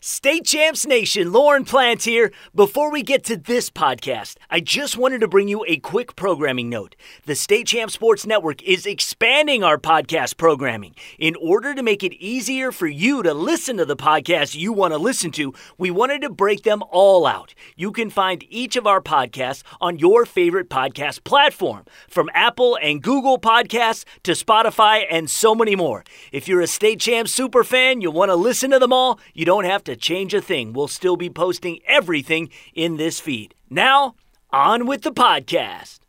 State Champs Nation, Lauren Plant here. Before we get to this podcast, I just wanted to bring you a quick programming note. The State Champs Sports Network is expanding our podcast programming. In order to make it easier for you to listen to the podcasts you want to listen to, we wanted to break them all out. You can find each of our podcasts on your favorite podcast platform, from Apple and Google Podcasts to Spotify and so many more. If you're a State Champs super fan, you'll want to listen to them all. You don't have to change a thing. We'll still be posting everything in this feed. Now, on with the podcast.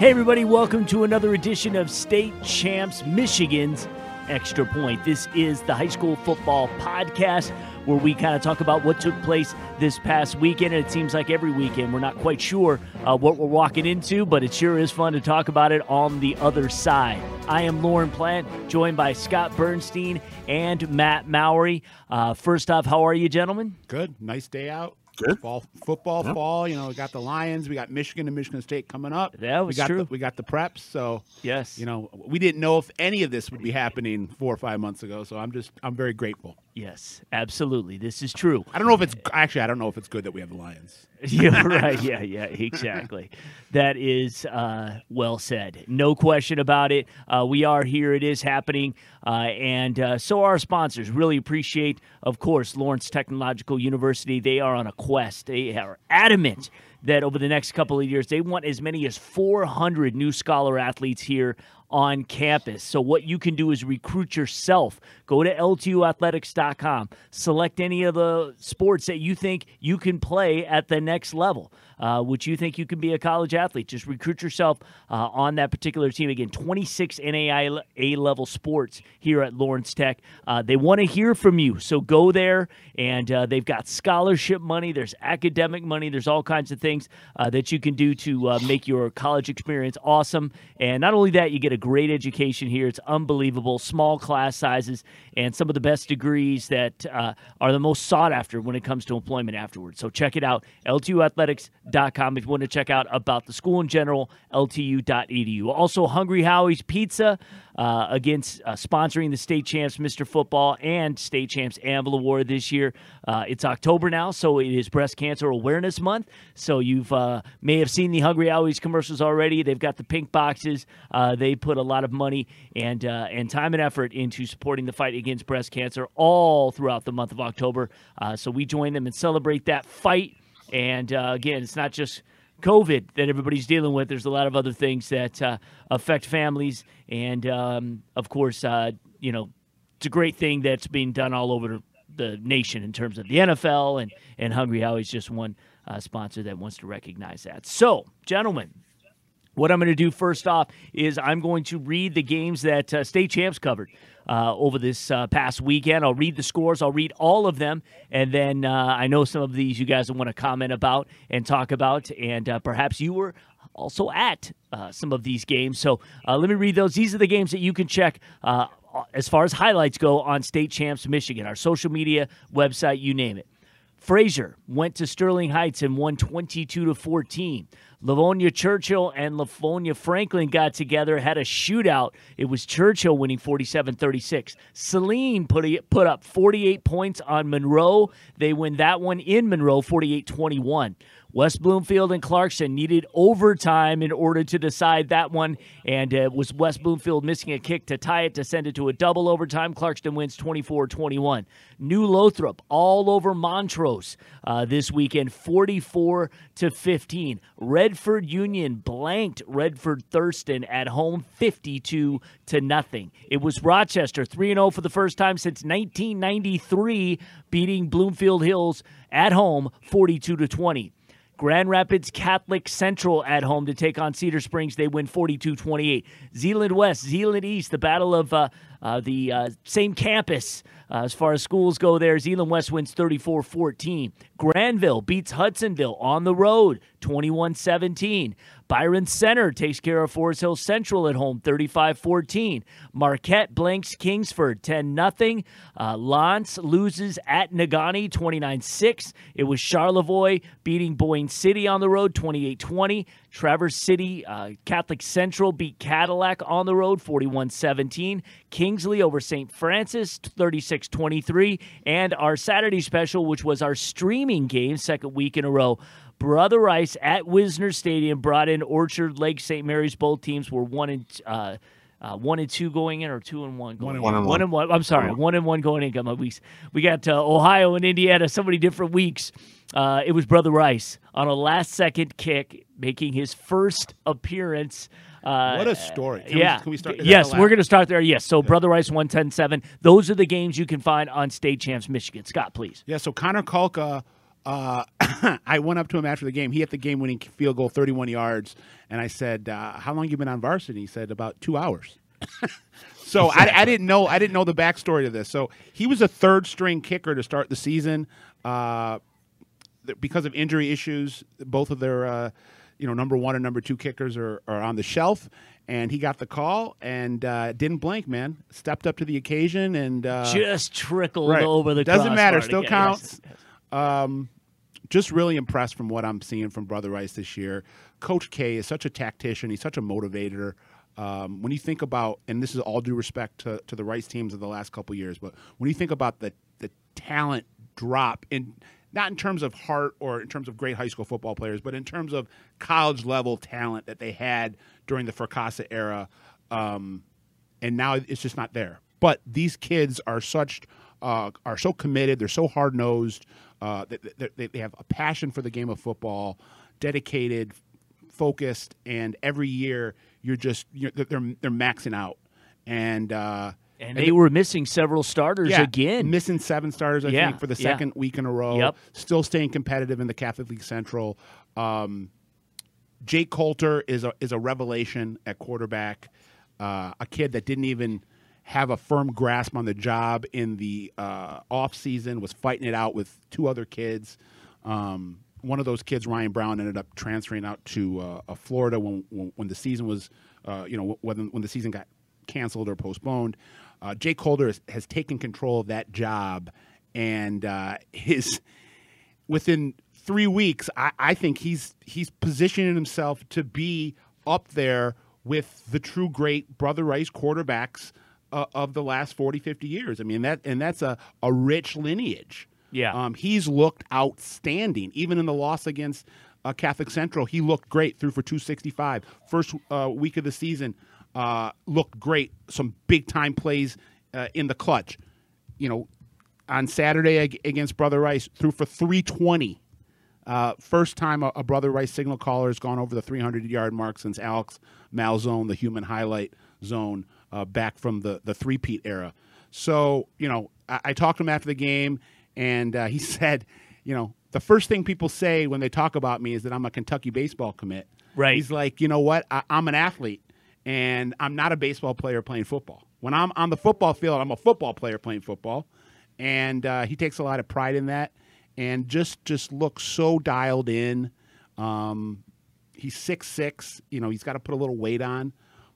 Hey, everybody, welcome to another edition of State Champs Michigan's Extra Point. This is the high school football podcast where we kind of talk about what took place this past weekend. And it seems like every weekend we're not quite sure uh, what we're walking into, but it sure is fun to talk about it on the other side. I am Lauren Plant, joined by Scott Bernstein and Matt Mowry. Uh, first off, how are you, gentlemen? Good. Nice day out. Good. Fall, football, fall. You know, we got the Lions. We got Michigan and Michigan State coming up. That was we got true. The, we got the preps. So Yes. you know, we didn't know if any of this would be happening four or five months ago. So I'm just, I'm very grateful. Yes, absolutely. This is true. I don't know if it's actually, I don't know if it's good that we have the Lions. yeah, right. Yeah, yeah, exactly. That is uh, well said. No question about it. Uh, we are here. It is happening. Uh, and uh, so are our sponsors. Really appreciate, of course, Lawrence Technological University. They are on a quest. They are adamant that over the next couple of years, they want as many as 400 new scholar athletes here on campus. So what you can do is recruit yourself. Go to ltuathletics.com. Select any of the sports that you think you can play at the next level. Uh, which you think you can be a college athlete. Just recruit yourself uh, on that particular team. Again, 26 NAIA level sports here at Lawrence Tech. Uh, they want to hear from you, so go there. And uh, they've got scholarship money. There's academic money. There's all kinds of things uh, that you can do to uh, make your college experience awesome. And not only that, you get a great education here. It's unbelievable. Small class sizes and some of the best degrees that are the most sought after when it comes to employment afterwards. So check it out, ltuathletics.com if you want to check out about the school in general, ltu.edu. Also, Hungry Howie's Pizza, uh, against uh, sponsoring the state champs Mr. Football and state champs Anvil Award this year. Uh, it's October now, so it is Breast Cancer Awareness Month. So you've uh, may have seen the Hungry Howie's commercials already. They've got the pink boxes. Uh, they put a lot of money and uh, and time and effort into supporting the fight against breast cancer all throughout the month of October. so we join them and celebrate that fight. And again, it's not just COVID that everybody's dealing with. There's a lot of other things that uh, affect families, and um, of course, uh, you know, it's a great thing that's being done all over the nation in terms of the NFL and and Hungry Howie's just one uh, sponsor that wants to recognize that. So, gentlemen. What I'm going to do first off is I'm going to read the games that uh, state champs covered uh, over this uh, past weekend. I'll read the scores. I'll read all of them, and then uh, I know some of these you guys want to comment about and talk about, and uh, perhaps you were also at uh, some of these games. So let me read those. These are the games that you can check as far as highlights go on State Champs Michigan, our social media website, you name it. Fraser went to Sterling Heights and won 22 to 14. Livonia Churchill and Livonia Franklin got together, had a shootout. It was Churchill winning 47 36. Saline put, a, put up 48 points on Monroe. They win that one in Monroe 48 21. West Bloomfield and Clarkston needed overtime in order to decide that one, and it was West Bloomfield missing a kick to tie it to send it to a double overtime. Clarkston wins 24 21. New Lothrop all over Montrose uh, this weekend, 44 to 15. Redford Union blanked Redford Thurston at home, 52 to nothing. It was Rochester 3 0 for the first time since 1993, beating Bloomfield Hills at home, 42 to 20. Grand Rapids Catholic Central at home to take on Cedar Springs. They win 42 28. Zeeland West, Zeeland East, the battle of uh, uh, the uh, same campus uh, as far as schools go there. Zeeland West wins 34 14. Granville beats Hudsonville on the road 21 17. Byron Center takes care of Forest Hill Central at home 35 14. Marquette blanks Kingsford 10 0. Uh, L'Anse loses at Negaunee 29 6. It was Charlevoix beating Boyne City on the road 28 20. Traverse City uh, Catholic Central beat Cadillac on the road 41 17. Kingsley over St. Francis 36 23. And our Saturday special, which was our streaming game, second week in a row. Brother Rice at Wisner Stadium brought in Orchard Lake St. Mary's. Both teams were one and uh, uh, one and two going in, or two and one going One in. and one one. and one. I'm sorry, one and one going in. Got my weeks. We got uh, Ohio and Indiana. So many different weeks. Uh, it was Brother Rice on a last second kick, making his first appearance. Uh, What a story. Can we- yeah. can we start- yes, we're going to start there. Yes. So Brother Rice 110-7. Those are the games you can find on State Champs Michigan. Scott, please. Yeah, so Connor Kulka, uh, I went up to him after the game. He hit the game-winning field goal, 31 yards, and I said, uh, "How long you been on varsity?" He said, "About two hours." so I, I didn't know I didn't know the backstory to this. So he was a third-string kicker to start the season. Uh, because of injury issues, both of their uh, you know number one and number two kickers are, are on the shelf. And he got the call and uh, didn't blink, man. Stepped up to the occasion and uh, Just trickled right. over the Doesn't matter, still get- counts. yes. um, just really impressed from what I'm seeing from Brother Rice this year. Coach K is such a tactician. He's such a motivator. Um, when you think about, and this is all due respect to, to the Rice teams of the last couple years, but when you think about the the talent drop in not in terms of heart or in terms of great high school football players, but in terms of college level talent that they had during the Fracassa era, um, and now it's just not there. But these kids are such uh, are so committed. They're so hard nosed. Uh, they, they, they have a passion for the game of football, dedicated, focused, and every year you're just you're, they're they're maxing out. And uh, And they were missing several starters yeah, again. missing seven starters, I Yeah, think, for the yeah. second week in a row. Yep. Still staying competitive in the Catholic League Central. Um, Jake Coulter is a is a revelation at quarterback. Uh, a kid that didn't even have a firm grasp on the job in the uh, off season was fighting it out with two other kids. Um, one of those kids, Ryan Brown, ended up transferring out to uh, uh, Florida when, when when the season was, uh, you know, when when the season got canceled or postponed. Uh, Jake Coulter has, has taken control of that job, and uh, his within three weeks, I, I think he's he's positioning himself to be up there with the true great Brother Rice quarterbacks uh, of the last 40, 50 years. I mean that and that's a, a rich lineage. Yeah. Um, he's looked outstanding. Even in the loss against uh, Catholic Central, he looked great. Threw for 265. First uh, week of the season, uh, looked great. Some big time plays uh, in the clutch. You know, on Saturday against Brother Rice, threw for 320. Uh, first time a, a Brother Rice signal caller has gone over the 300 yard mark since Alex Malzone, the human highlight zone, uh, back from the, the three peat era. So, you know, I, I talked to him after the game, and uh, he said, you know, the first thing people say when they talk about me is that I'm a Kentucky baseball commit. Right. He's like, you know what? I, I'm an athlete, and I'm not a baseball player playing football. When I'm on the football field, I'm a football player playing football, and uh, he takes a lot of pride in that, and just just looks so dialed in. Um, he's six six. You know, he's got to put a little weight on,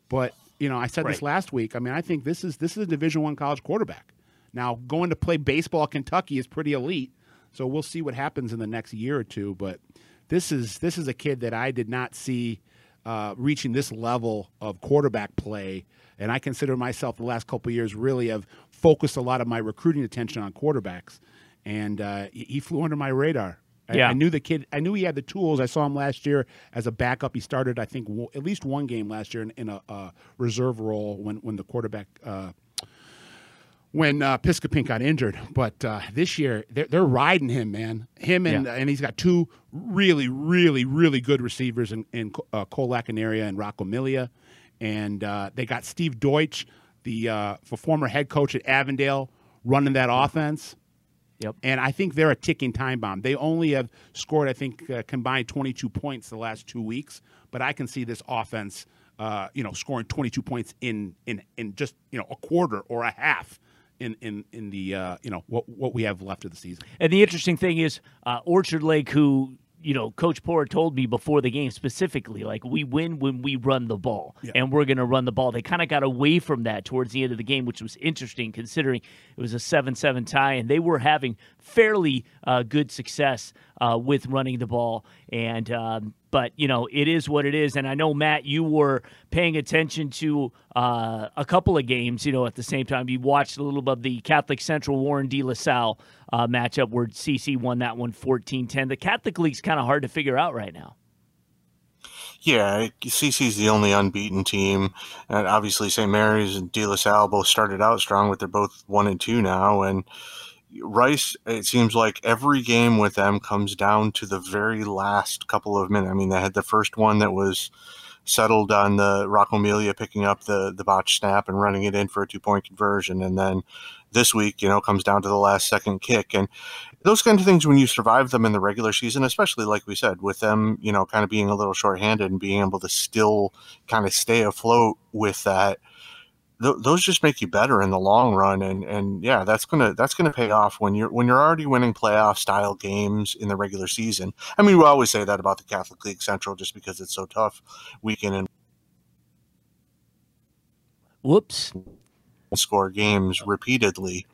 but you know, I said this last week. I mean, I think this is this is a Division One college quarterback. Now, going to play baseball at Kentucky is pretty elite, so we'll see what happens in the next year or two. But this is this is a kid that I did not see uh, reaching this level of quarterback play, and I consider myself the last couple of years really have focused a lot of my recruiting attention on quarterbacks, and uh, he flew under my radar. I, Yeah. I knew the kid. I knew he had the tools. I saw him last year as a backup. He started, I think, w- at least one game last year in, in a, uh reserve role when when the quarterback uh, when uh, Piscopink got injured. But uh, this year, they're, they're riding him, man. Him and Yeah. and he's got two really, really, really good receivers in, in uh, Cole Lacanaria and Rocco Milia. And uh, they got Steve Deutsch, the uh, for former head coach at Avondale, running that offense. Yep. And I think they're a ticking time bomb. They only have scored, I think, uh, combined 22 points the last two weeks. But I can see this offense uh, you know, scoring 22 points in in in just you know a quarter or a half in in in the uh, you know what what we have left of the season. And the interesting thing is uh, Orchard Lake, who you know, Coach Poor told me before the game specifically, like we win when we run the ball, Yeah. and we're going to run the ball. They kind of got away from that towards the end of the game, which was interesting considering it was a seven-seven tie, and they were having fairly uh, good success uh, with running the ball. And um, but you know, it is what it is. And I know Matt, you were paying attention to uh, a couple of games. You know, at the same time, you watched a little bit of the Catholic Central Warren De La Salle uh, matchup where CC won that one 14-10. The Catholic League's kind of hard to figure out right now. Yeah, CC's the only unbeaten team, and obviously St. Mary's and De La Salle both started out strong, but they're both one and two now. And Rice, it seems like every game with them comes down to the very last couple of minutes. I mean, they had the first one that was settled on the Rocco Milia picking up the the botch snap and running it in for a two point conversion, and then this week, you know, comes down to the last second kick. And those kind of things, when you survive them in the regular season, especially like we said, with them, you know, kind of being a little shorthanded and being able to still kind of stay afloat with that, th- those just make you better in the long run. And and yeah, that's gonna that's gonna pay off when you're when you're already winning playoff style games in the regular season. I mean, we always say that about the Catholic League Central just because it's so tough week in and Whoops. score games repeatedly.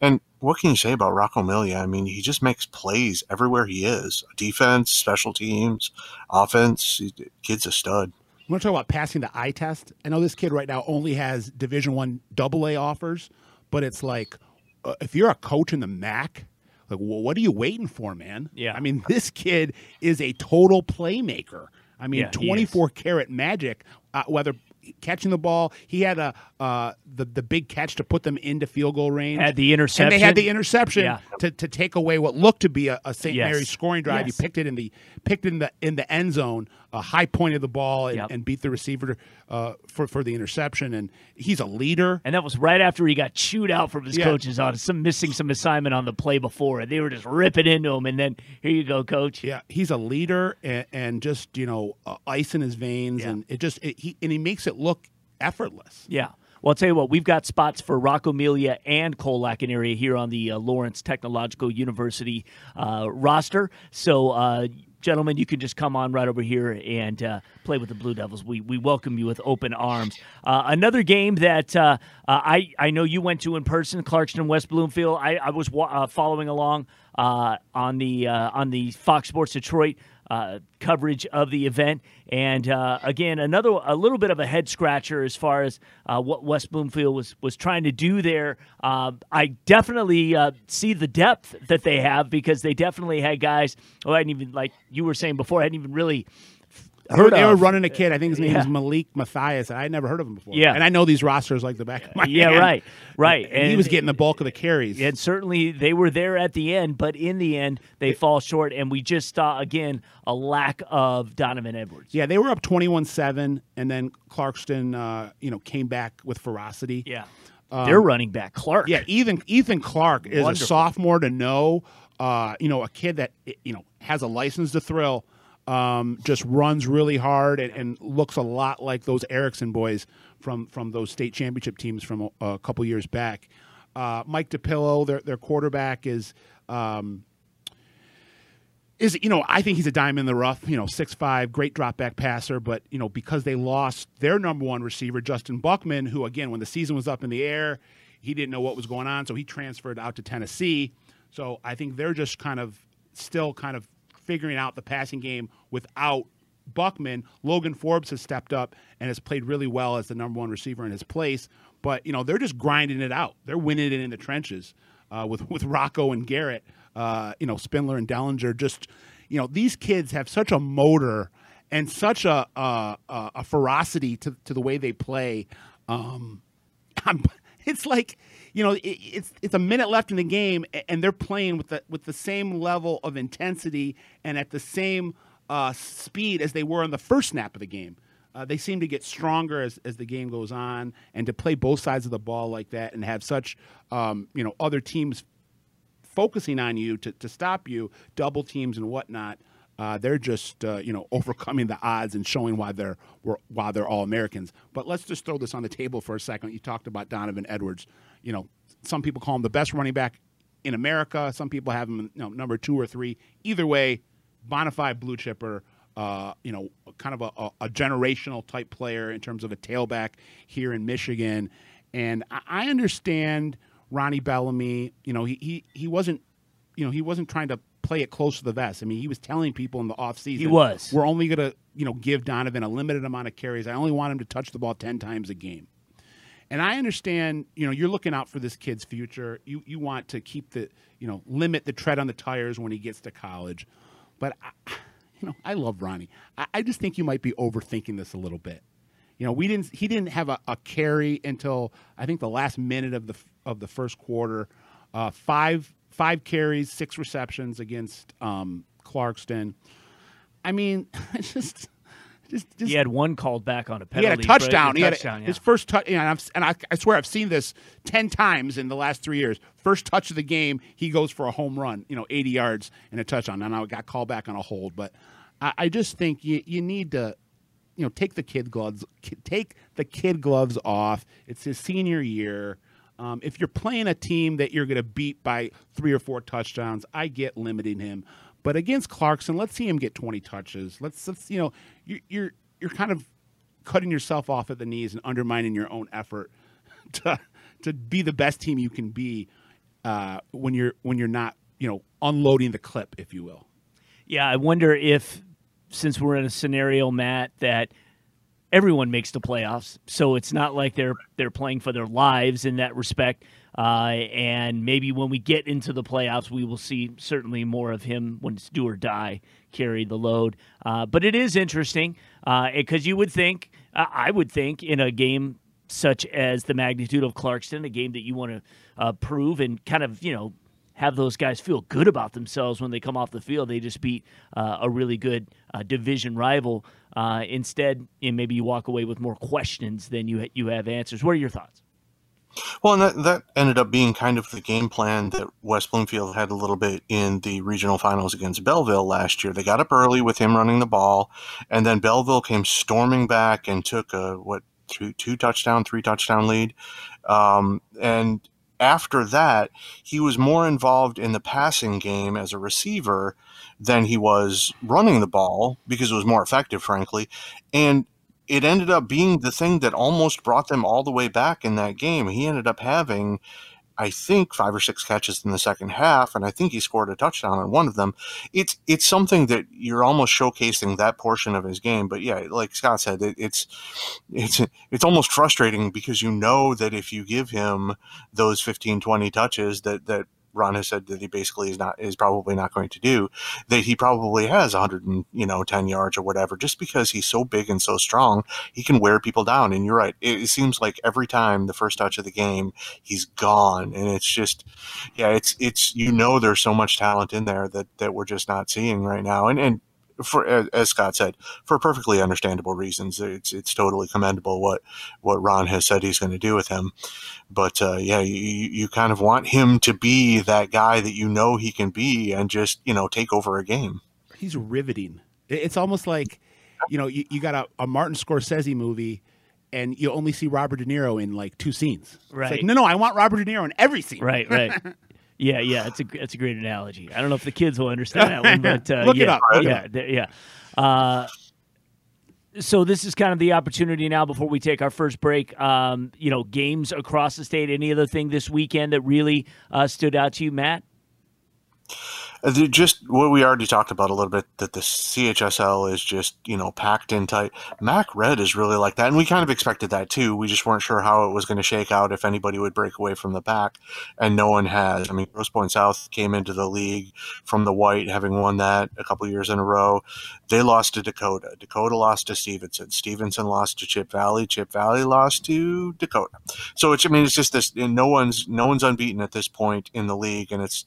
And what can you say about Rocco Milia? I mean, he just makes plays everywhere he is. Defense, special teams, offense. Kid's a stud. Want to talk about passing the eye test. I know this kid right now only has Division One Double A offers, but it's like uh, if you're a coach in the MAC, like well, what are you waiting for, man? Yeah. I mean, this kid is a total playmaker. I mean, Yeah, 24 karat magic. Uh, whether catching the ball, he had a uh, the the big catch to put them into field goal range. Had the interception. And they had the interception Yeah. to, to take away what looked to be a, a St. Yes. Mary's scoring drive. Yes. He picked it in the picked it in the in the end zone, a high point of the ball, and, Yep. and beat the receiver uh, for for the interception. And he's a leader. And that was right after he got chewed out from his Yeah. coaches on some missing some assignment on the play before, and they were just ripping into him. And then here you go, coach. Yeah, he's a leader and, and just you know uh, ice in his veins, Yeah. and it just it, he and he makes it look effortless. Yeah. Well, I'll tell you what, we've got spots for Rocco Milia and Cole Colac area here on the uh, Lawrence Technological University uh, roster. So, uh, gentlemen, you can just come on right over here and uh, play with the Blue Devils. We, we welcome you with open arms. Uh, another game that uh, uh, I, I know you went to in person, Clarkston, West Bloomfield. I, I was wa- uh, following along uh, on the on the Fox Sports Detroit uh, coverage of the event. And uh, again, another a little bit of a head scratcher as far as uh, what West Bloomfield was was trying to do there. Uh, I definitely uh, see the depth that they have because they definitely had guys. Oh, I hadn't even like you were saying before. I hadn't even really heard they were running a kid. I think his name Yeah. is Malik Matthias. and I had never heard of him before. Yeah. and I know these rosters like the back of my Yeah, hand. right, right. And, he was getting the bulk of the carries. And certainly they were there at the end, but in the end they fall short, and we just saw again a lack of Donovan Edwards. Yeah, they were up 21-7, and then Clarkston, uh, you know, came back with ferocity. Yeah, their running back Clark. Um, Yeah, Ethan Ethan Clark is Wonderful. a sophomore to know. Uh, you know, a kid that you know has a license to thrill. Um, just runs really hard and, and looks a lot like those Erickson boys from from those state championship teams from a, a couple years back. Uh, Mike DePillo, their their quarterback, is um, is you know I think he's a diamond in the rough. You know, six five, great drop back passer, but you know because they lost their number one receiver, Justin Buckman, who again when the season was up in the air, he didn't know what was going on, so he transferred out to Tennessee. So I think they're just kind of still kind of figuring out the passing game without Buckman. Logan Forbes has stepped up and has played really well as the number one receiver in his place. But you know they're just grinding it out. They're winning it in the trenches uh, with with Rocco and Garrett. Uh, you know Spindler and Dellinger. Just you know these kids have such a motor and such a a, a ferocity to to the way they play. Um, I'm, it's like you know it, it's it's a minute left in the game and they're playing with the with the same level of intensity and at the same uh, speed as they were on the first snap of the game. Uh, they seem to get stronger as, as the game goes on, and to play both sides of the ball like that and have such um, you know other teams focusing on you to, to stop you, double teams and whatnot. Uh, they're just uh, you know overcoming the odds and showing why they're why they're all Americans. But let's just throw this on the table for a second. You talked about Donovan Edwards. You know, some people call him the best running back in America. Some people have him you know, number two or three. Either way, bona fide blue chipper. Uh, you know, kind of a, a, a, generational type player in terms of a tailback here in Michigan. And I, I understand Ronnie Bellamy. You know, he, he he wasn't, you know, he wasn't trying to play it close to the vest. I mean, he was telling people in the offseason, he was, we're only going to, you know, give Donovan a limited amount of carries. I only want him to touch the ball 10 times a game. And I understand, you know, you're looking out for this kid's future. You you want to keep the, you know, limit the tread on the tires when he gets to college. But I, you know, I love Ronnie. I, I, just think you might be overthinking this a little bit. You know, we didn't. He didn't have a, a carry until I think the last minute of the of the first quarter. Uh, five five carries, six receptions against um, Clarkston. I mean, just just, just, he had one called back on a penalty. He had a touchdown. He had a, yeah. his first touch. You know, and I, I, swear I've seen this ten times in the last three years. First touch of the game, he goes for a home run. You know, eighty yards and a touchdown. And I got called back on a hold, but I, I just think you you need to, you know, take the kid gloves take the kid gloves off. It's his senior year. Um, if you're playing a team that you're going to beat by three or four touchdowns, I get limiting him. But against Clarkston, let's see him get 20 touches. Let's, let's you know, you're, you're you're kind of cutting yourself off at the knees and undermining your own effort to to be the best team you can be uh, when you're when you're not you know unloading the clip, if you will. Yeah, I wonder if since we're in a scenario, Matt, that everyone makes the playoffs, so it's not like they're they're playing for their lives in that respect. Uh, and maybe when we get into the playoffs, we will see certainly more of him when it's do or die carry the load. Uh, but it is interesting because uh, you would think, uh, I would think, in a game such as the magnitude of Clarkston, a game that you want to uh, prove and kind of, you know, have those guys feel good about themselves when they come off the field. They just beat uh, a really good uh, division rival. Uh, instead, you know, maybe you walk away with more questions than you you have answers. What are your thoughts? Well, and that, that ended up being kind of the game plan that West Bloomfield had a little bit in the regional finals against Belleville last year. They got up early with him running the ball, and then Belleville came storming back and took a what two two touchdown, three touchdown lead, um, and after that, he was more involved in the passing game as a receiver than he was running the ball because it was more effective, frankly. And it ended up being the thing that almost brought them all the way back in that game. He ended up having, I think, five or six catches in the second half, and I think he scored a touchdown on one of them. It's it's something that you're almost showcasing that portion of his game. But yeah, like Scott said, it, it's it's it's almost frustrating because you know that if you give him those 15, 20 touches, that that Ron has said that he basically is not is probably not going to do, that he probably has 100 and you know 10 yards or whatever, just because he's so big and so strong, he can wear people down. And you're right, it, it seems like every time the first touch of the game, he's gone, and it's just, yeah, it's it's you know there's so much talent in there that that we're just not seeing right now, and and for as Scott said, for perfectly understandable reasons. It's it's totally commendable what what Ron has said he's going to do with him. But uh, yeah, you, you kind of want him to be that guy that you know he can be, and just you know take over a game. He's riveting. It's almost like you know you, you got a, a Martin Scorsese movie and you only see Robert De Niro in like two scenes. Right. Like, no, no, I want Robert De Niro in every scene. Right, right. Yeah, yeah, it's a it's a great analogy. I don't know if the kids will understand that one, but uh, look yeah, it up. Yeah, it yeah. Uh, so this is kind of the opportunity now before we take our first break. Um, you know, games across the state. Any other thing this weekend that really uh, stood out to you, Matt? Uh, just what we already talked about a little bit that the CHSL is just you know packed in tight. Mac Red is really like that, and we kind of expected that too. We just weren't sure how it was going to shake out if anybody would break away from the pack, and no one has. I mean, Grosse Pointe South came into the league from the white, having won that a couple years in a row. They lost to Dakota. Dakota lost to Stevenson. Stevenson lost to Chip Valley. Chip Valley lost to Dakota. So it's I mean it's just this. No one's no one's unbeaten at this point in the league, and it's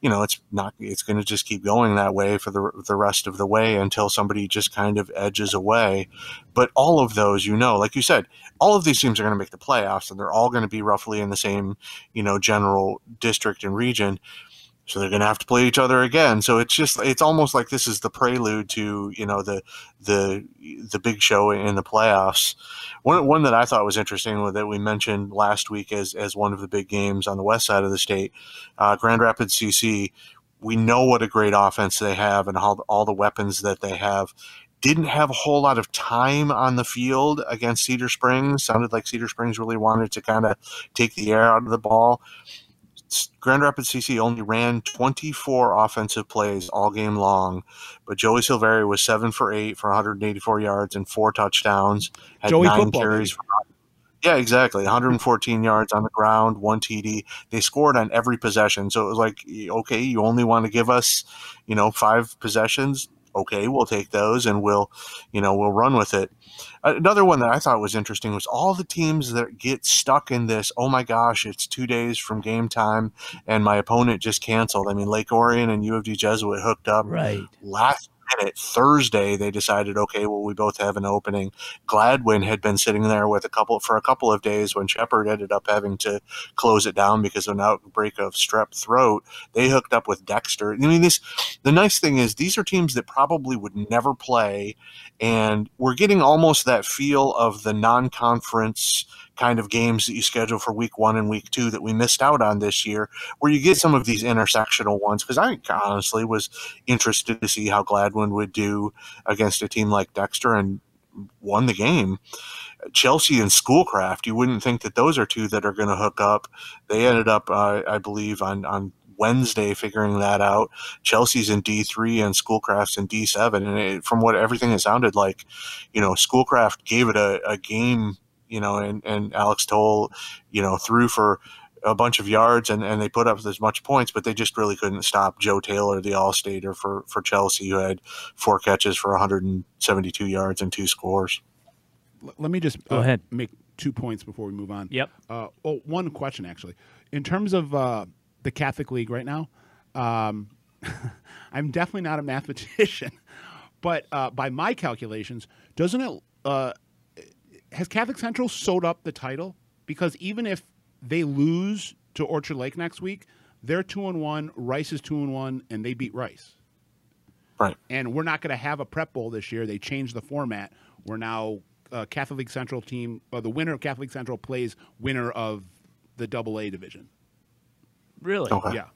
you know, it's not, it's going to just keep going that way for the, the rest of the way until somebody just kind of edges away. But all of those, you know, like you said, all of these teams are going to make the playoffs and they're all going to be roughly in the same, you know, general district and region. So they're going to have to play each other again. So it's just it's almost like this is the prelude to you know the the the big show in the playoffs. One one that I thought was interesting that we mentioned last week as as one of the big games on the west side of the state, uh, Grand Rapids CC. We know what a great offense they have and all all the weapons that they have. Didn't have a whole lot of time on the field against Cedar Springs. Sounded like Cedar Springs really wanted to kind of take the air out of the ball Grand Rapids CC only ran 24 offensive plays all game long, but Joey Silveri was seven for eight for 184 yards and four touchdowns. Had Joey nine football, carries. For, yeah, exactly. 114 yards on the ground, one TD. They scored on every possession, so it was like, okay, you only want to give us, you know, five possessions. Okay, we'll take those and we'll, you know, we'll run with it. Another one that I thought was interesting was all the teams that get stuck in this. Oh my gosh, it's two days from game time, and my opponent just canceled. I mean, Lake Orion and U of D Jesuit hooked up right last Thursday. They decided, okay, well, we both have an opening. Gladwin had been sitting there with a couple for a couple of days when Shepherd ended up having to close it down because of an outbreak of strep throat. They hooked up with Dexter. I mean, this. The nice thing is these are teams that probably would never play and we're getting almost that feel of the non-conference kind of games that you schedule for week one and week two that we missed out on this year, where you get some of these intersectional ones. Because I honestly was interested to see how Gladwin would do against a team like Dexter and won the game. Chelsea and Schoolcraft, you wouldn't think that those are two that are going to hook up. They ended up, uh, I believe, on on Wednesday figuring that out. Chelsea's in D3 and Schoolcraft's in D7. And it, from what everything has sounded like, you know, Schoolcraft gave it a, a game, you know, and, and Alex Toll, you know, threw for a bunch of yards and, and they put up as much points, but they just really couldn't stop Joe Taylor, the All-Stater for, for Chelsea, who had four catches for 172 yards and two scores. Let me just Go uh, ahead. make two points before we move on. Yep. Uh, oh, one question actually. In terms of uh, the Catholic League right now, um, I'm definitely not a mathematician, but uh, by my calculations, doesn't it uh, has Catholic Central sewed up the title? Because even if they lose to Orchard Lake next week, they're two and one. Rice is two and one, and they beat Rice. Right. And we're not going to have a prep bowl this year. They changed the format. We're now uh, Catholic League Central team. Uh, the winner of Catholic League Central plays winner of the Double A division. Really? Okay. Yeah.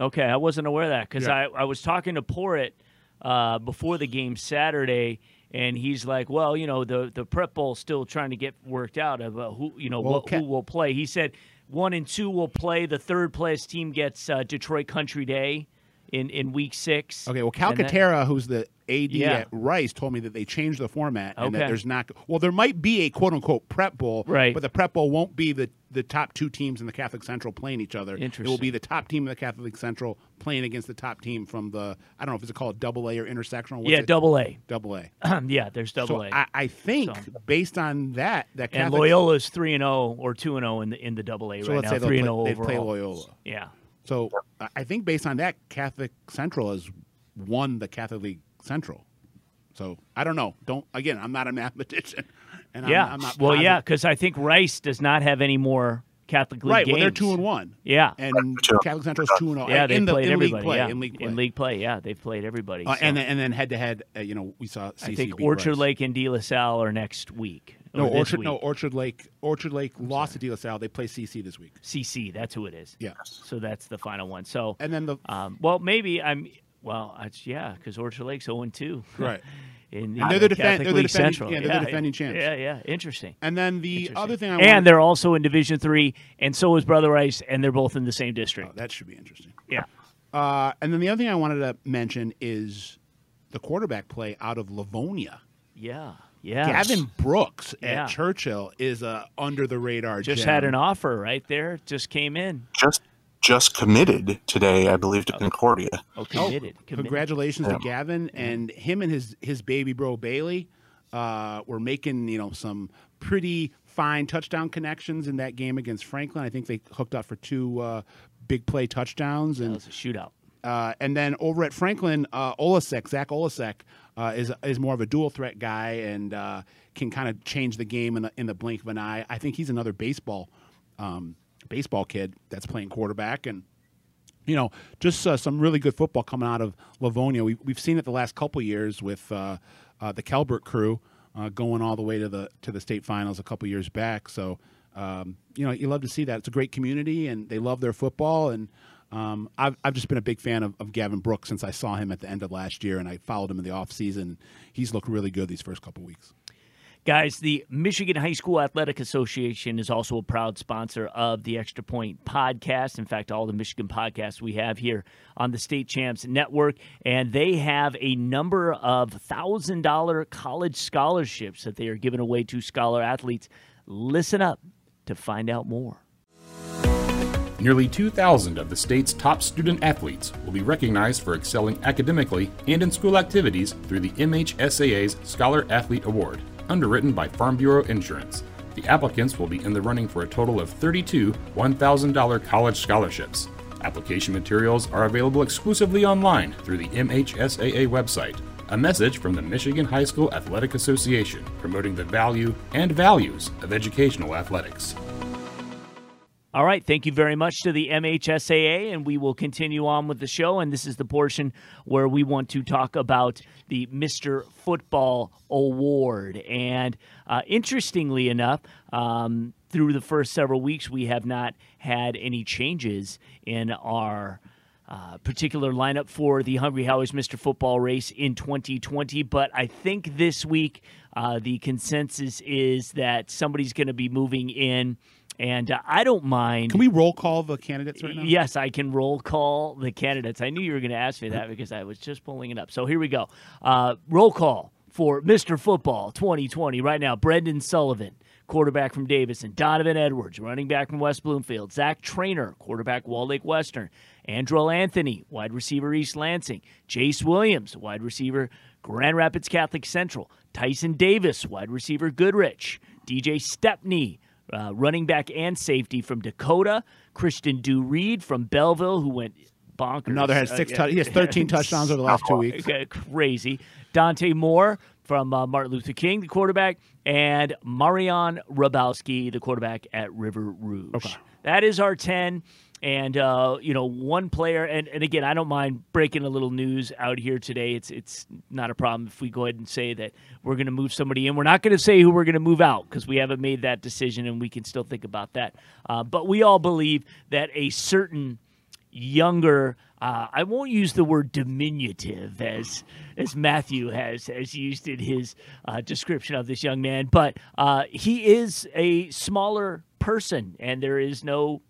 Okay, I wasn't aware of that because Yeah. I, I was talking to Porritt uh, before the game Saturday, and he's like, "Well, you know, the the prep bowl still trying to get worked out of uh, who you know Well, what, who will play." He said one and two will play. The third place team gets uh, Detroit Country Day in in week six. Okay. Well, And then- Calcaterra, who's the AD Yeah. at Rice, told me that they changed the format and that there's not. Well, there might be a quote unquote prep bowl, Right. But the prep bowl won't be the the top two teams in the Catholic Central playing each other. Interesting. It will be the top team in the Catholic Central playing against the top team from the. I don't know if it's called Double A or intersectional. What's yeah, it? double A. Double A. yeah, there's double So A. I, I think So- based on that, that Catholic. and Loyola's three and zero or two and zero in the in the double A So right now. say Three and play, zero they play. Loyola. Yeah. So I- think based on that, Catholic Central has won the Catholic League Central. So I don't know. Don't again. I'm not a mathematician, and Yeah. I'm, I'm not. well, positive. yeah, because I think Rice does not have any more Catholic League Right. games. Well, they're two and one, Yeah. and. Catholic Central's two and zero. Yeah, they played in everybody. league play. yeah. In league play. In league play, yeah, they've played everybody. Uh, so. and then and then head to head, uh, you know, we saw. CC I think Orchard Rice. Lake and De La Salle are next week. No, or Orchard. No, Orchard Lake. Orchard Lake lost to De La Salle. They play CC this week. CC, that's who it is. Yeah. So that's the final one. So, And then the um, well, maybe I'm. Well, it's, yeah, because Orchard Lake's 0 and 2. right. In, And they're the defend- they're the defending- Central. yeah, they're the defending champs. Yeah, yeah, interesting. And then the other thing I and wanted, they're also in Division Three, and so is Brother Rice, and they're both in the same district. oh, that should be interesting. yeah. Uh, and then the other thing I wanted to mention is the quarterback play out of Livonia. Yeah. Yeah. Gavin Brooks Yeah. at Churchill is a under the radar. just gem. had an offer right there. Just came in. Just just committed today, I believe, to Concordia. Oh, Oh, committed. committed. Congratulations Yeah. to Gavin and him and his his baby bro Bailey. Uh, were making you know some pretty fine touchdown connections in that game against Franklin. I think they hooked up for two uh, big play touchdowns That and was a shootout. Uh, and then over at Franklin, uh, Olasek, Zach Olasek, uh, is is more of a dual threat guy and uh, can kind of change the game in the, in the blink of an eye. I think he's another baseball um, baseball kid that's playing quarterback. And you know, just uh, some really good football coming out of Livonia. We, we've seen it the last couple years with uh, uh, the Kelbert crew going all the way to the to the state finals a couple years back. So, um, you know, you love to see that. It's a great community, and they love their football. And um, I've, I've just been a big fan of, of Gavin Brooks since I saw him at the end of last year, and I followed him in the off season. He's looked really good these first couple weeks. Guys, the Michigan High School Athletic Association is also a proud sponsor of the Extra Point podcast. In fact, all the Michigan podcasts we have here on the State Champs Network. And they have a number of $1,000 college scholarships that they are giving away to scholar athletes. Listen up to find out more. Nearly 2,000 of the state's top student athletes will be recognized for excelling academically and in school activities through the MHSAA's Scholar Athlete Award underwritten by Farm Bureau Insurance. The applicants will be in the running for a total of 32 $1,000 college scholarships. Application materials are available exclusively online through the MHSAA website. A message from the Michigan High School Athletic Association promoting the value and values of educational athletics. All right. Thank you very much to the MHSAA, and we will continue on with the show. And this is the portion where we want to talk about the Mr. Football Award. And uh, interestingly enough, um, through the first several weeks, we have not had any changes in our. Uh, particular lineup for the Hungry Howie's Mr. Football race in 2020. But I think this week uh, the consensus is that somebody's going to be moving in and uh, I don't mind. Can we roll call the candidates right now? Yes, I can roll call the candidates. I knew you were going to ask me that because I was just pulling it up. So here we go. Uh, roll call for Mr. Football 2020 right now. Brendan Sullivan, quarterback from Davison. Donovan Edwards, running back from West Bloomfield. Zach Trainer, quarterback Walled Lake Western. Andrel Anthony, wide receiver East Lansing. Jace Williams, wide receiver Grand Rapids Catholic Central. Tyson Davis, wide receiver Goodrich. DJ Stepney, uh, running back and safety from Dakota. Christian Do Reed from Belleville, who went bonkers. Another has six. Uh, he has 13 touchdowns over the last two weeks. Crazy. Dante Moore from uh, Martin Luther King, the quarterback, and Marion Rabowski, the quarterback at River Rouge. Okay. That is our 10 and uh, you know one player and, and again i don't mind breaking a little news out here today. It's it's not a problem if we go ahead and say that we're going to move somebody in. We're not going to say who we're going to move out because we haven't made that decision and we can still think about that. Uh, but we all believe that a certain younger uh, I won't use the word diminutive as as Matthew has has used in his uh, description of this young man, but uh, he is a smaller person, and there is no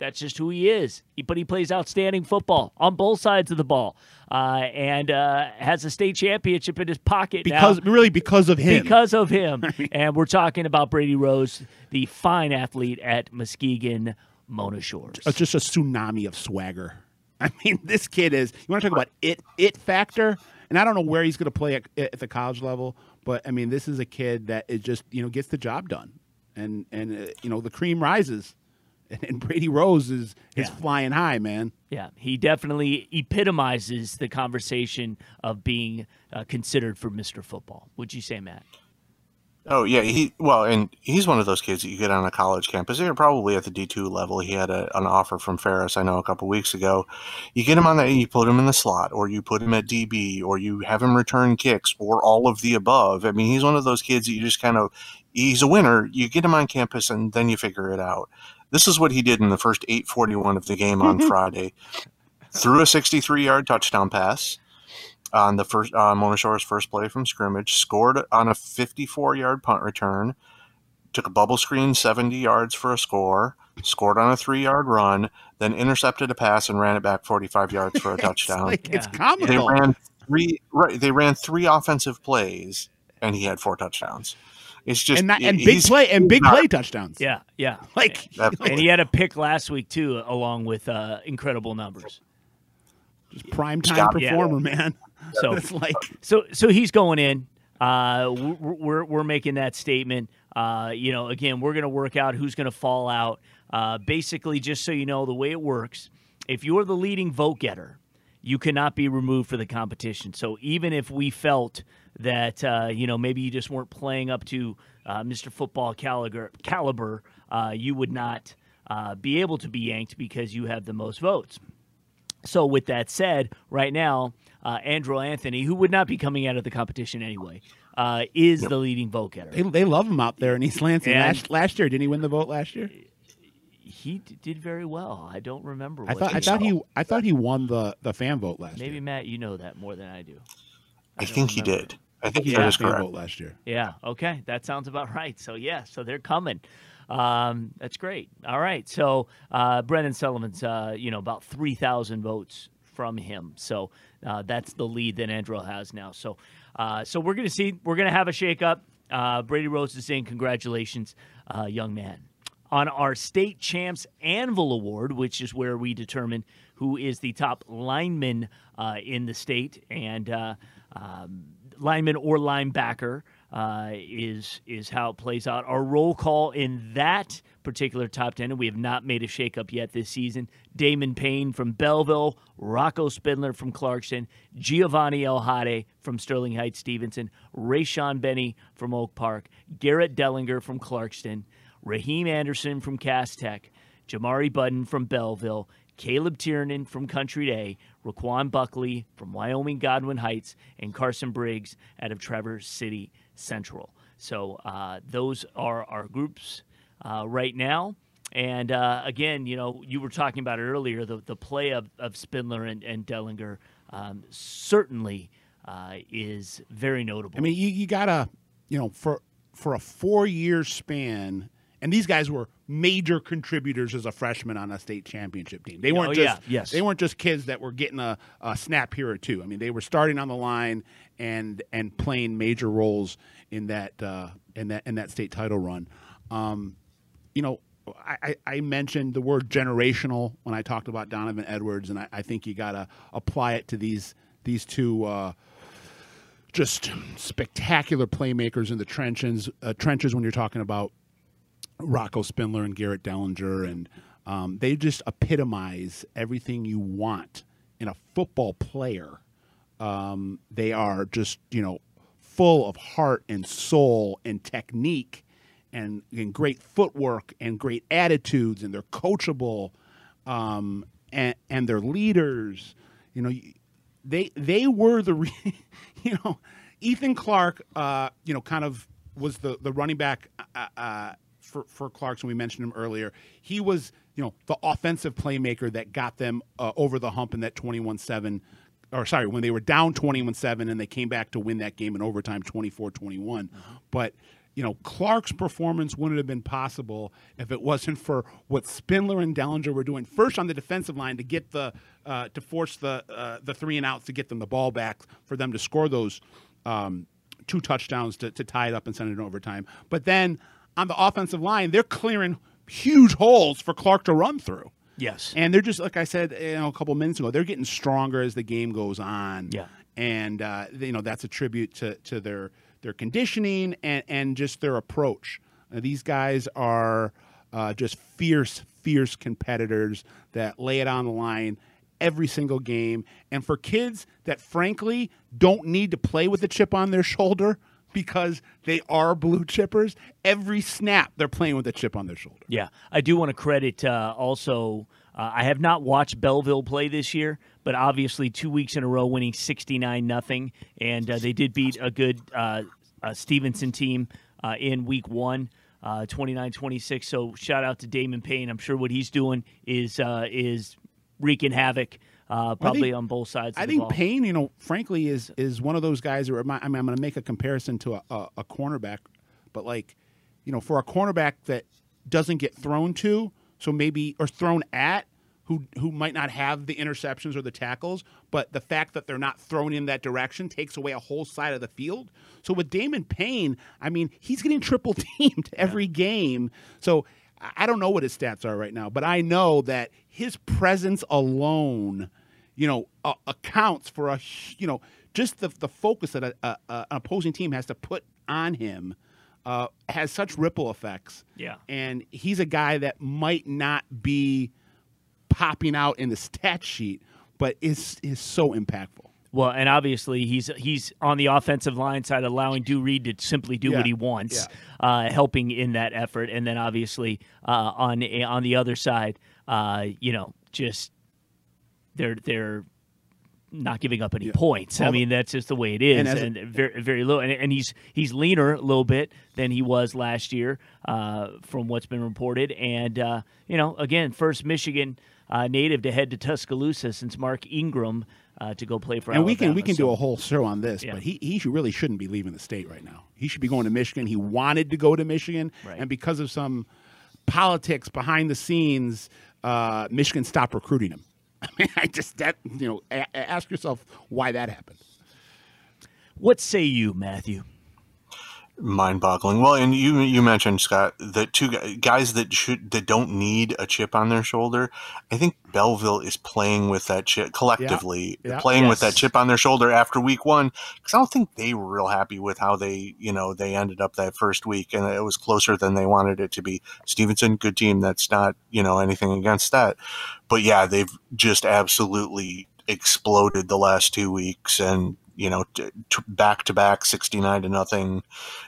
that's just who he is. He, but he plays outstanding football on both sides of the ball, uh, and uh, has a state championship in his pocket because now. really because of him. Because of him, and we're talking about Brady Rose, the fine athlete at Muskegon Mona Shores. It's just a tsunami of swagger. I mean, this kid is. You want to talk about it it factor? And I don't know where he's going to play at, at the college level, but I mean, this is a kid that is just you know gets the job done, and and uh, you know the cream rises and Brady Rose is is yeah. flying high, man. Yeah, he definitely epitomizes the conversation of being uh, considered for Mr. Football. Would you say, Matt? Oh yeah, he well, and he's one of those kids that you get on a college campus. They're probably at the D two level. He had a, an offer from Ferris, I know, a couple weeks ago. You get him on that, you put him in the slot, or you put him at DB, or you have him return kicks, or all of the above. I mean, he's one of those kids that you just kind of he's a winner. You get him on campus, and then you figure it out. This is what he did in the first 841 of the game on Friday. Threw a 63 yard touchdown pass on the first uh, Mona Shore's first play from scrimmage, scored on a 54 yard punt return, took a bubble screen 70 yards for a score, scored on a three yard run, then intercepted a pass and ran it back 45 yards for a touchdown. it's, like, yeah. it's comical. They ran three right. They ran three offensive plays, and he had four touchdowns. It's just and, not, and big play and big not, play touchdowns. Yeah, yeah. Like and he had a pick last week too, along with uh, incredible numbers. Just prime time performer, yeah. man. So it's like so so he's going in. Uh, we're we're making that statement. Uh, you know, again, we're going to work out who's going to fall out. Uh, basically, just so you know, the way it works, if you're the leading vote getter, you cannot be removed for the competition. So even if we felt that uh, you know maybe you just weren't playing up to uh, Mr. Football caliber, caliber uh, you would not uh, be able to be yanked because you have the most votes. So, with that said, right now, uh, Andrel Anthony, who would not be coming out of the competition anyway, uh, is the leading vote getter. They, they love him out there in East Lansing. And- Last, last year, didn't he win the vote last year? He d- did very well. I don't remember. I thought they- I thought he I thought he won the, the fan vote last year. Maybe year. Matt, you know that more than I do. I don't think he did. I think He that won is the vote last year. Yeah. Okay. That sounds about right. So yeah. So they're coming. Um, that's great. All right. So uh, Brendan Sullivan's, uh, you know, about three thousand votes from him. So uh, that's the lead that Andrel has now. So, uh, so we're gonna see. We're gonna have a shakeup. Uh, Brady Rose is saying congratulations, uh, young man. On our state champs anvil award, which is where we determine who is the top lineman uh, in the state, and uh, um, lineman or linebacker uh, is is how it plays out. Our roll call in that particular top ten, and we have not made a shakeup yet this season. Damon Payne from Belleville, Rocco Spindler from Clarkston, Giovanni El-Hadi from Sterling Heights Stevenson, Rayshaun Benny from Oak Park, Garrett Dellinger from Clarkston, Raheem Anderson from Cass Tech, Jamari Buddin from Belleville, Caleb Tiernan from Country Day, Raquan Buckley from Wyoming Godwin Heights, and Carson Briggs out of Traverse City Central. So uh, those are our groups uh, right now. And uh, again, you know, you were talking about it earlier, the, the play of, of Spindler and, and Dellinger um, certainly uh, is very notable. I mean, you, you gotta, you know, for for a four year span, and these guys were major contributors as a freshman on a state championship team. They weren't Oh, just yeah, yes. they weren't just kids that were getting a, a snap here or two. I mean, they were starting on the line and and playing major roles in that uh, in that in that state title run. Um, you know, I, I I mentioned the word generational when I talked about Donovan Edwards, and I, I think you got to apply it to these these two uh, just spectacular playmakers in the trenches. Uh, trenches when you're talking about Rocco Spindler and Garrett Dellinger, and um, they just epitomize everything you want in a football player. Um, they are just you know full of heart and soul and technique and, and great footwork and great attitudes and they're coachable um, and, and they're leaders you know they they were the re- you know Ethan Clark uh, you know kind of was the the running back uh, uh, for for Clarkston we mentioned him earlier he was you know the offensive playmaker that got them uh, over the hump in that 21-7 or sorry, when they were down 21 7 and they came back to win that game in overtime 24 21. But, you know, Clark's performance wouldn't have been possible if it wasn't for what Spindler and Dellinger were doing first on the defensive line to get the, uh, to force the, uh, the three and outs to get them the ball back for them to score those um, two touchdowns to, to tie it up and send it in overtime. But then on the offensive line, they're clearing huge holes for Clark to run through. yes. And they're just like I said, you know, a couple minutes ago. They're getting stronger as the game goes on. Yeah. and uh, you know that's a tribute to to their their conditioning and and just their approach. Uh, these guys are uh, just fierce, fierce competitors that lay it on the line every single game. And for kids that frankly don't need to play with a chip on their shoulder because they are blue chippers, every snap they're playing with a chip on their shoulder. Yeah, I do want to credit uh, also. Uh, I have not watched Belleville play this year, but obviously two weeks in a row winning sixty nine nothing, and uh, they did beat a good uh, uh, Stevenson team uh, in week one. Uh, 29-26 so shout out to Damon Payne I'm sure what he's doing is is wreaking havoc uh, probably on both sides of I think ball. Payne, you know, frankly, is is one of those guys. Who remind, I mean, I'm going to make a comparison to a, a, a cornerback, but like, you know, for a cornerback that doesn't get thrown to, so maybe or thrown at, who who might not have the interceptions or the tackles, but the fact that they're not thrown in that direction takes away a whole side of the field. So with Damon Payne, I mean, he's getting triple teamed every game. So I don't know what his stats are right now, but I know that his presence alone you know, uh, accounts for a, you know, just the, the focus that a, a, an opposing team has to put on him uh, has such ripple effects. Yeah. And he's a guy that might not be popping out in the stat sheet, but is is so impactful. Well, and obviously he's he's on the offensive line side, allowing Dew Reed to simply do Yeah, what he wants, uh, helping in that effort, and then obviously uh, on on the other side, uh, you know, just they're they're not giving up any yeah. points. I mean, that's just the way it is, and, and very very low. And, and, he's he's leaner a little bit than he was last year, uh, from what's been reported. And uh, you know, again, first Michigan uh, native to head to Tuscaloosa since Mark Ingram uh, to go play for. And Alabama. we can we can so, do a whole show on this, yeah. but he he really shouldn't be leaving the state right now. He should be going to Michigan. He wanted to go to Michigan, right. and because of some politics behind the scenes, uh, Michigan stopped recruiting him. I mean, I just that you know, a- ask yourself why that happened. What say you, Matthew? Mind-boggling. Well, and you you mentioned Scott that two guys that should that don't need a chip on their shoulder. I think Belleville is playing with that chip collectively, yeah, yeah, playing yes. with that chip on their shoulder after week one because I don't think they were real happy with how they you know they ended up that first week and it was closer than they wanted it to be. Stevenson, good team. That's not you know anything against that, but yeah, they've just absolutely exploded the last two weeks and you know, back to back 69 to nothing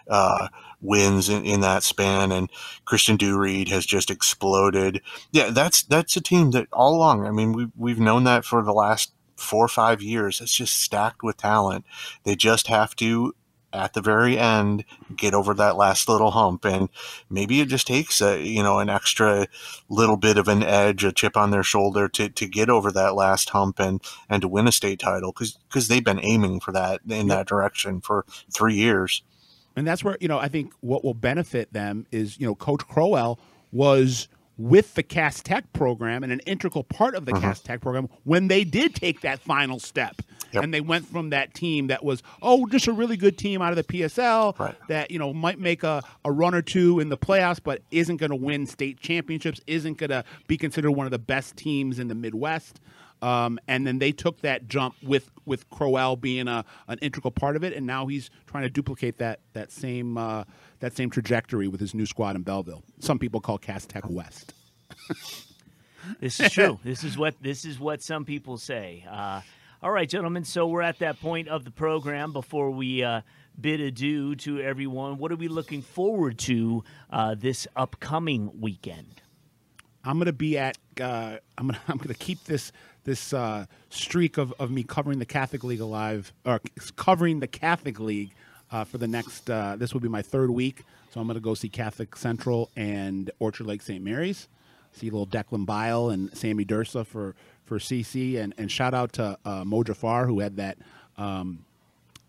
uh, wins in, in that span. And Christian Dureed has just exploded. Yeah, that's that's a team that all along, I mean, we, we've known that for the last four or five years. It's just stacked with talent. They just have to at the very end get over that last little hump and maybe it just takes a you know an extra little bit of an edge a chip on their shoulder to, to get over that last hump and and to win a state title because because they've been aiming for that in that direction for three years. And that's where you know i think what will benefit them is you know coach crowell was with the Cass Tech program and an integral part of the uh-huh. Cass Tech program when they did take that final step. Yep. And they went from that team that was, oh, just a really good team out of the PSL right. that, you know, might make a, a run or two in the playoffs, but isn't going to win state championships, isn't going to be considered one of the best teams in the Midwest. Um, and then they took that jump with with Crowell being a an integral part of it, and now he's trying to duplicate that that same uh, that same trajectory with his new squad in Belleville. Some people call Cass Tech West. this is true. this is what this is what some people say. Uh, all right, gentlemen. So we're at that point of the program before we uh, bid adieu to everyone. What are we looking forward to uh, this upcoming weekend? I'm to be at. Uh, I'm gonna. I'm to keep this this uh, streak of, of me covering the Catholic League alive, or covering the Catholic League uh, for the next. Uh, this will be my third week, so I'm to go see Catholic Central and Orchard Lake St. Mary's. See little Declan Bile and Sammy Dursa for for CC, and, and shout out to uh, Mo Jafar who had that um,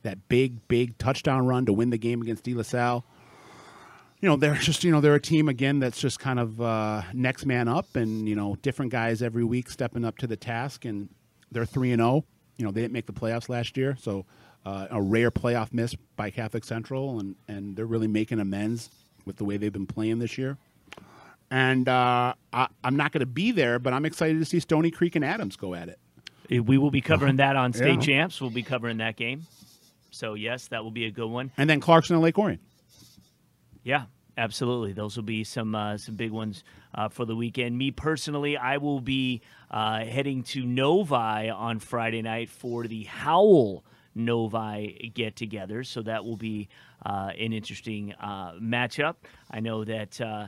that big big touchdown run to win the game against De La Salle. You know they're just you know they're a team again that's just kind of uh, next man up, and you know different guys every week stepping up to the task, and they're three and zero. Oh. You know they didn't make the playoffs last year, so uh, a rare playoff miss by Catholic Central, and, and they're really making amends with the way they've been playing this year. And uh, I, am not going to be there, but I'm excited to see Stony Creek and Adams go at it. We will be covering that on State yeah. Champs. We'll be covering that game. So, yes, that will be a good one. And then Clarkston and Lake Orion. Yeah, absolutely. Those will be some uh, some big ones uh, for the weekend. Me personally, I will be uh, heading to Novi on Friday night for the Howell Novi get together. So that will be uh, an interesting uh, matchup. I know that uh,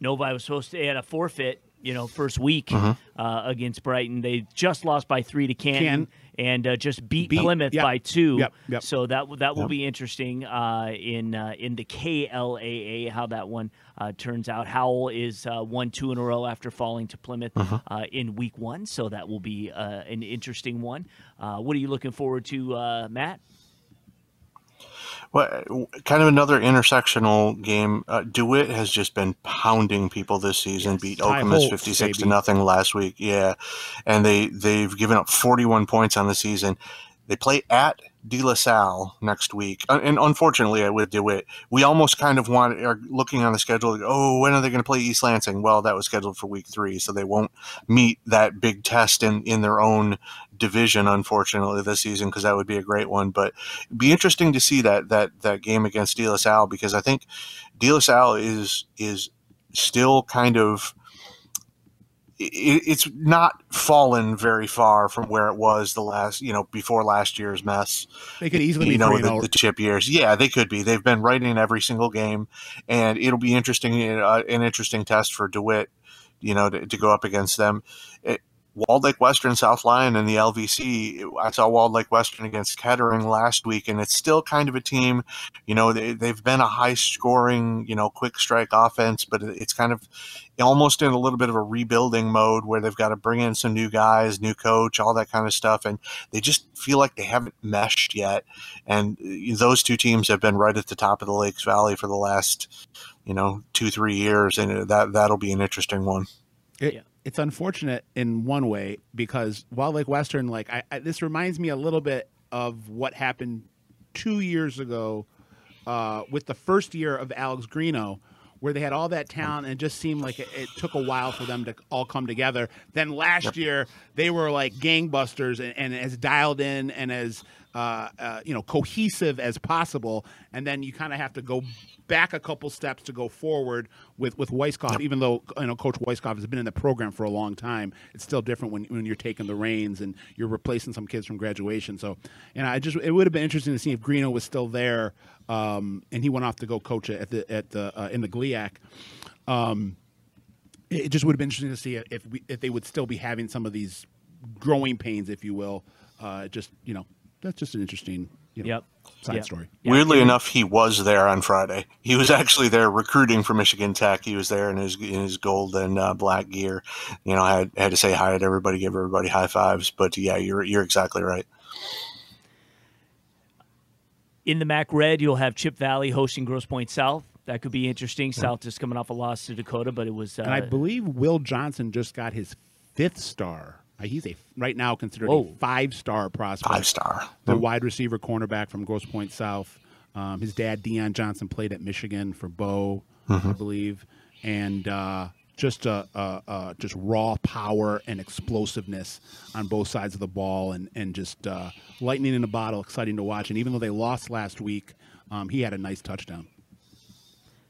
Novi was supposed to add a forfeit, you know, first week uh-huh. uh, against Brighton. They just lost by three to Canton. Can. And uh, just beat, beat Plymouth yep. by two, yep, yep. so that that will be interesting uh, in uh, in the KLAA how that one uh, turns out. Howell is uh, one two in a row after falling to Plymouth uh-huh. in week one, so that will be an interesting one. what are you looking forward to, Matt? Well, kind of another intersectional game. Uh, Dewitt has just been pounding people this season. Yes, beat Okemos fifty six to nothing last week. Yeah, and they they've given up forty one points on the season. They play at De La Salle next week. Uh, and unfortunately, with DeWitt, we almost kind of want are looking on the schedule. Oh, when are they going to play East Lansing? Well, that was scheduled for week three, so they won't meet that big test in in their own division, unfortunately, this season because that would be a great one. But it'd be interesting to see that that that game against De La Salle because I think De La Salle is is still kind of it's not fallen very far from where it was the last, you know, before last year's mess. They could easily you know the, the, chip years. Yeah, they could be. They've been right in every single game, and it'll be interesting, uh, an interesting test for Dewitt, you know, to, to go up against them. It, Walled Lake Western, South Lyon, and the LVC. I saw Walled Lake Western against Kettering last week, and it's still kind of a team. You know, they, they've been a high scoring, you know, quick strike offense, but it's kind of almost in a little bit of a rebuilding mode where they've got to bring in some new guys, new coach, all that kind of stuff, and they just feel like they haven't meshed yet. And uh, those two teams have been right at the top of the Lakes Valley for the last, you know, two three years, and that that'll be an interesting one. Yeah it's unfortunate in one way because Walled Lake Western, like I, I, this reminds me a little bit of what happened two years ago uh, with the first year of Alex Grignon, where they had all that talent and it just seemed like it, it, took a while for them to all come together. Then last year they were like gangbusters and, and as dialed in and as uh, uh, you know cohesive as possible. And then you kind of have to go back a couple steps to go forward with with Weiskopf. Yep. Even though you know Coach Weiskopf has been in the program for a long time, it's still different when when you're taking the reins and you're replacing some kids from graduation. So, and I just it would have been interesting to see if Grignon was still there, um, and he went off to go coach at the at the uh, in the GLIAC. Um, it just would have been interesting to see if we, if they would still be having some of these growing pains, if you will. Uh, just you know, that's just an interesting you know, yep side yep. story. Weirdly enough, he was there on Friday. He was actually there recruiting for Michigan Tech. He was there in his in his gold and uh, black gear. You know, had had to say hi to everybody, give everybody high fives. But yeah, you're you're exactly right. In the MAC Red, you'll have Chip Valley hosting Grosse Pointe South. That could be interesting. Yeah. South just coming off a loss to Dakota, but it was. Uh, and I believe Will Johnson just got his fifth star uh, he's a right now considered Whoa. a five star prospect. Five star. The wide receiver cornerback from Grosse Pointe South. Um, his dad, Dion Johnson, played at Michigan for Bo, mm-hmm. I believe, and uh, just uh, uh, just raw power and explosiveness on both sides of the ball, and and just uh, lightning in a bottle, exciting to watch. And even though they lost last week, um, he had a nice touchdown.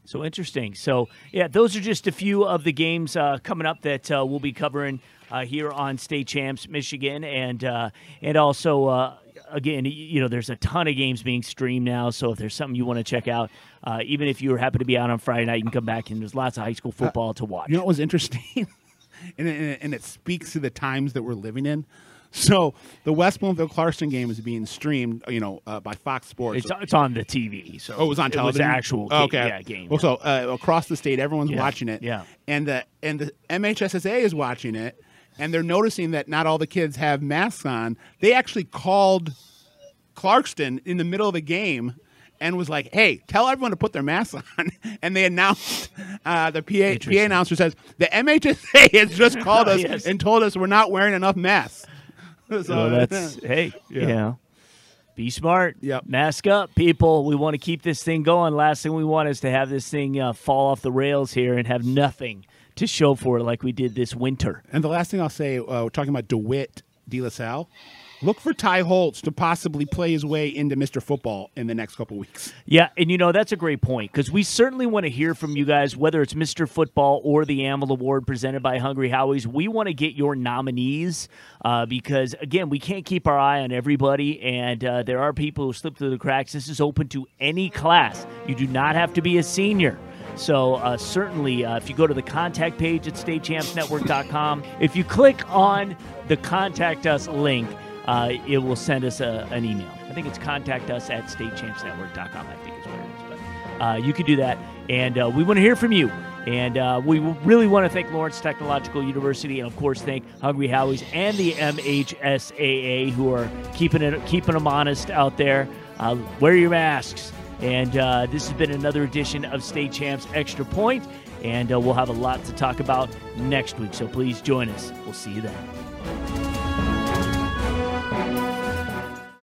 So interesting. So yeah, those are just a few of the games uh, coming up that uh, we'll be covering uh, here on State Champs Michigan, and uh, and also uh, again, you know, there's a ton of games being streamed now. So if there's something you want to check out, uh, even if you happen to be out on Friday night, you can come back and there's lots of high school football to watch. You know what was interesting, and, and, and it speaks to the times that we're living in. So the West Bloomfield Clarkston game is being streamed, you know, uh, by Fox Sports. It's, it's, on the TV. So oh, it was on television. It was actual game, okay. yeah, game. Well, so uh, across the state, everyone's yeah. watching it. Yeah. And the and the MHSAA is watching it, and they're noticing that not all the kids have masks on. They actually called Clarkston in the middle of the game and was like, "Hey, tell everyone to put their masks on." And they announced uh, the PA, PA announcer says the MHSA has just called us yes. and told us we're not wearing enough masks. so well, that's hey, yeah. you know, be smart. Yep. Mask up, people. We want to keep this thing going. Last thing we want is to have this thing uh, fall off the rails here and have nothing to show for it like we did this winter. And the last thing I'll say, uh, we're talking about DeWitt De La Salle. Look for Ty Holtz to possibly play his way into Mr. Football in the next couple weeks. Yeah, and you know that's a great point because we certainly want to hear from you guys, whether it's Mr. Football or the AML Award presented by Hungry Howie's. We want to get your nominees uh, because again, we can't keep our eye on everybody, and uh, there are people who slip through the cracks. This is open to any class. You do not have to be a senior. So uh, certainly, uh, if you go to the contact page at statechampsnetwork.com, if you click on the contact us link, uh, it will send us a, an email. I think it's contact us at statechampsnetwork.com, I think is what it is. But uh, you could do that. And uh, we want to hear from you. And uh, we really want to thank Lawrence Technological University, and of course, thank Hungry Howie's and the MHSAA who are keeping it keeping them honest out there. Uh, wear your masks. And uh, this has been another edition of State Champs Extra Point. Point, and we'll have a lot to talk about next week. So please join us. We'll see you then.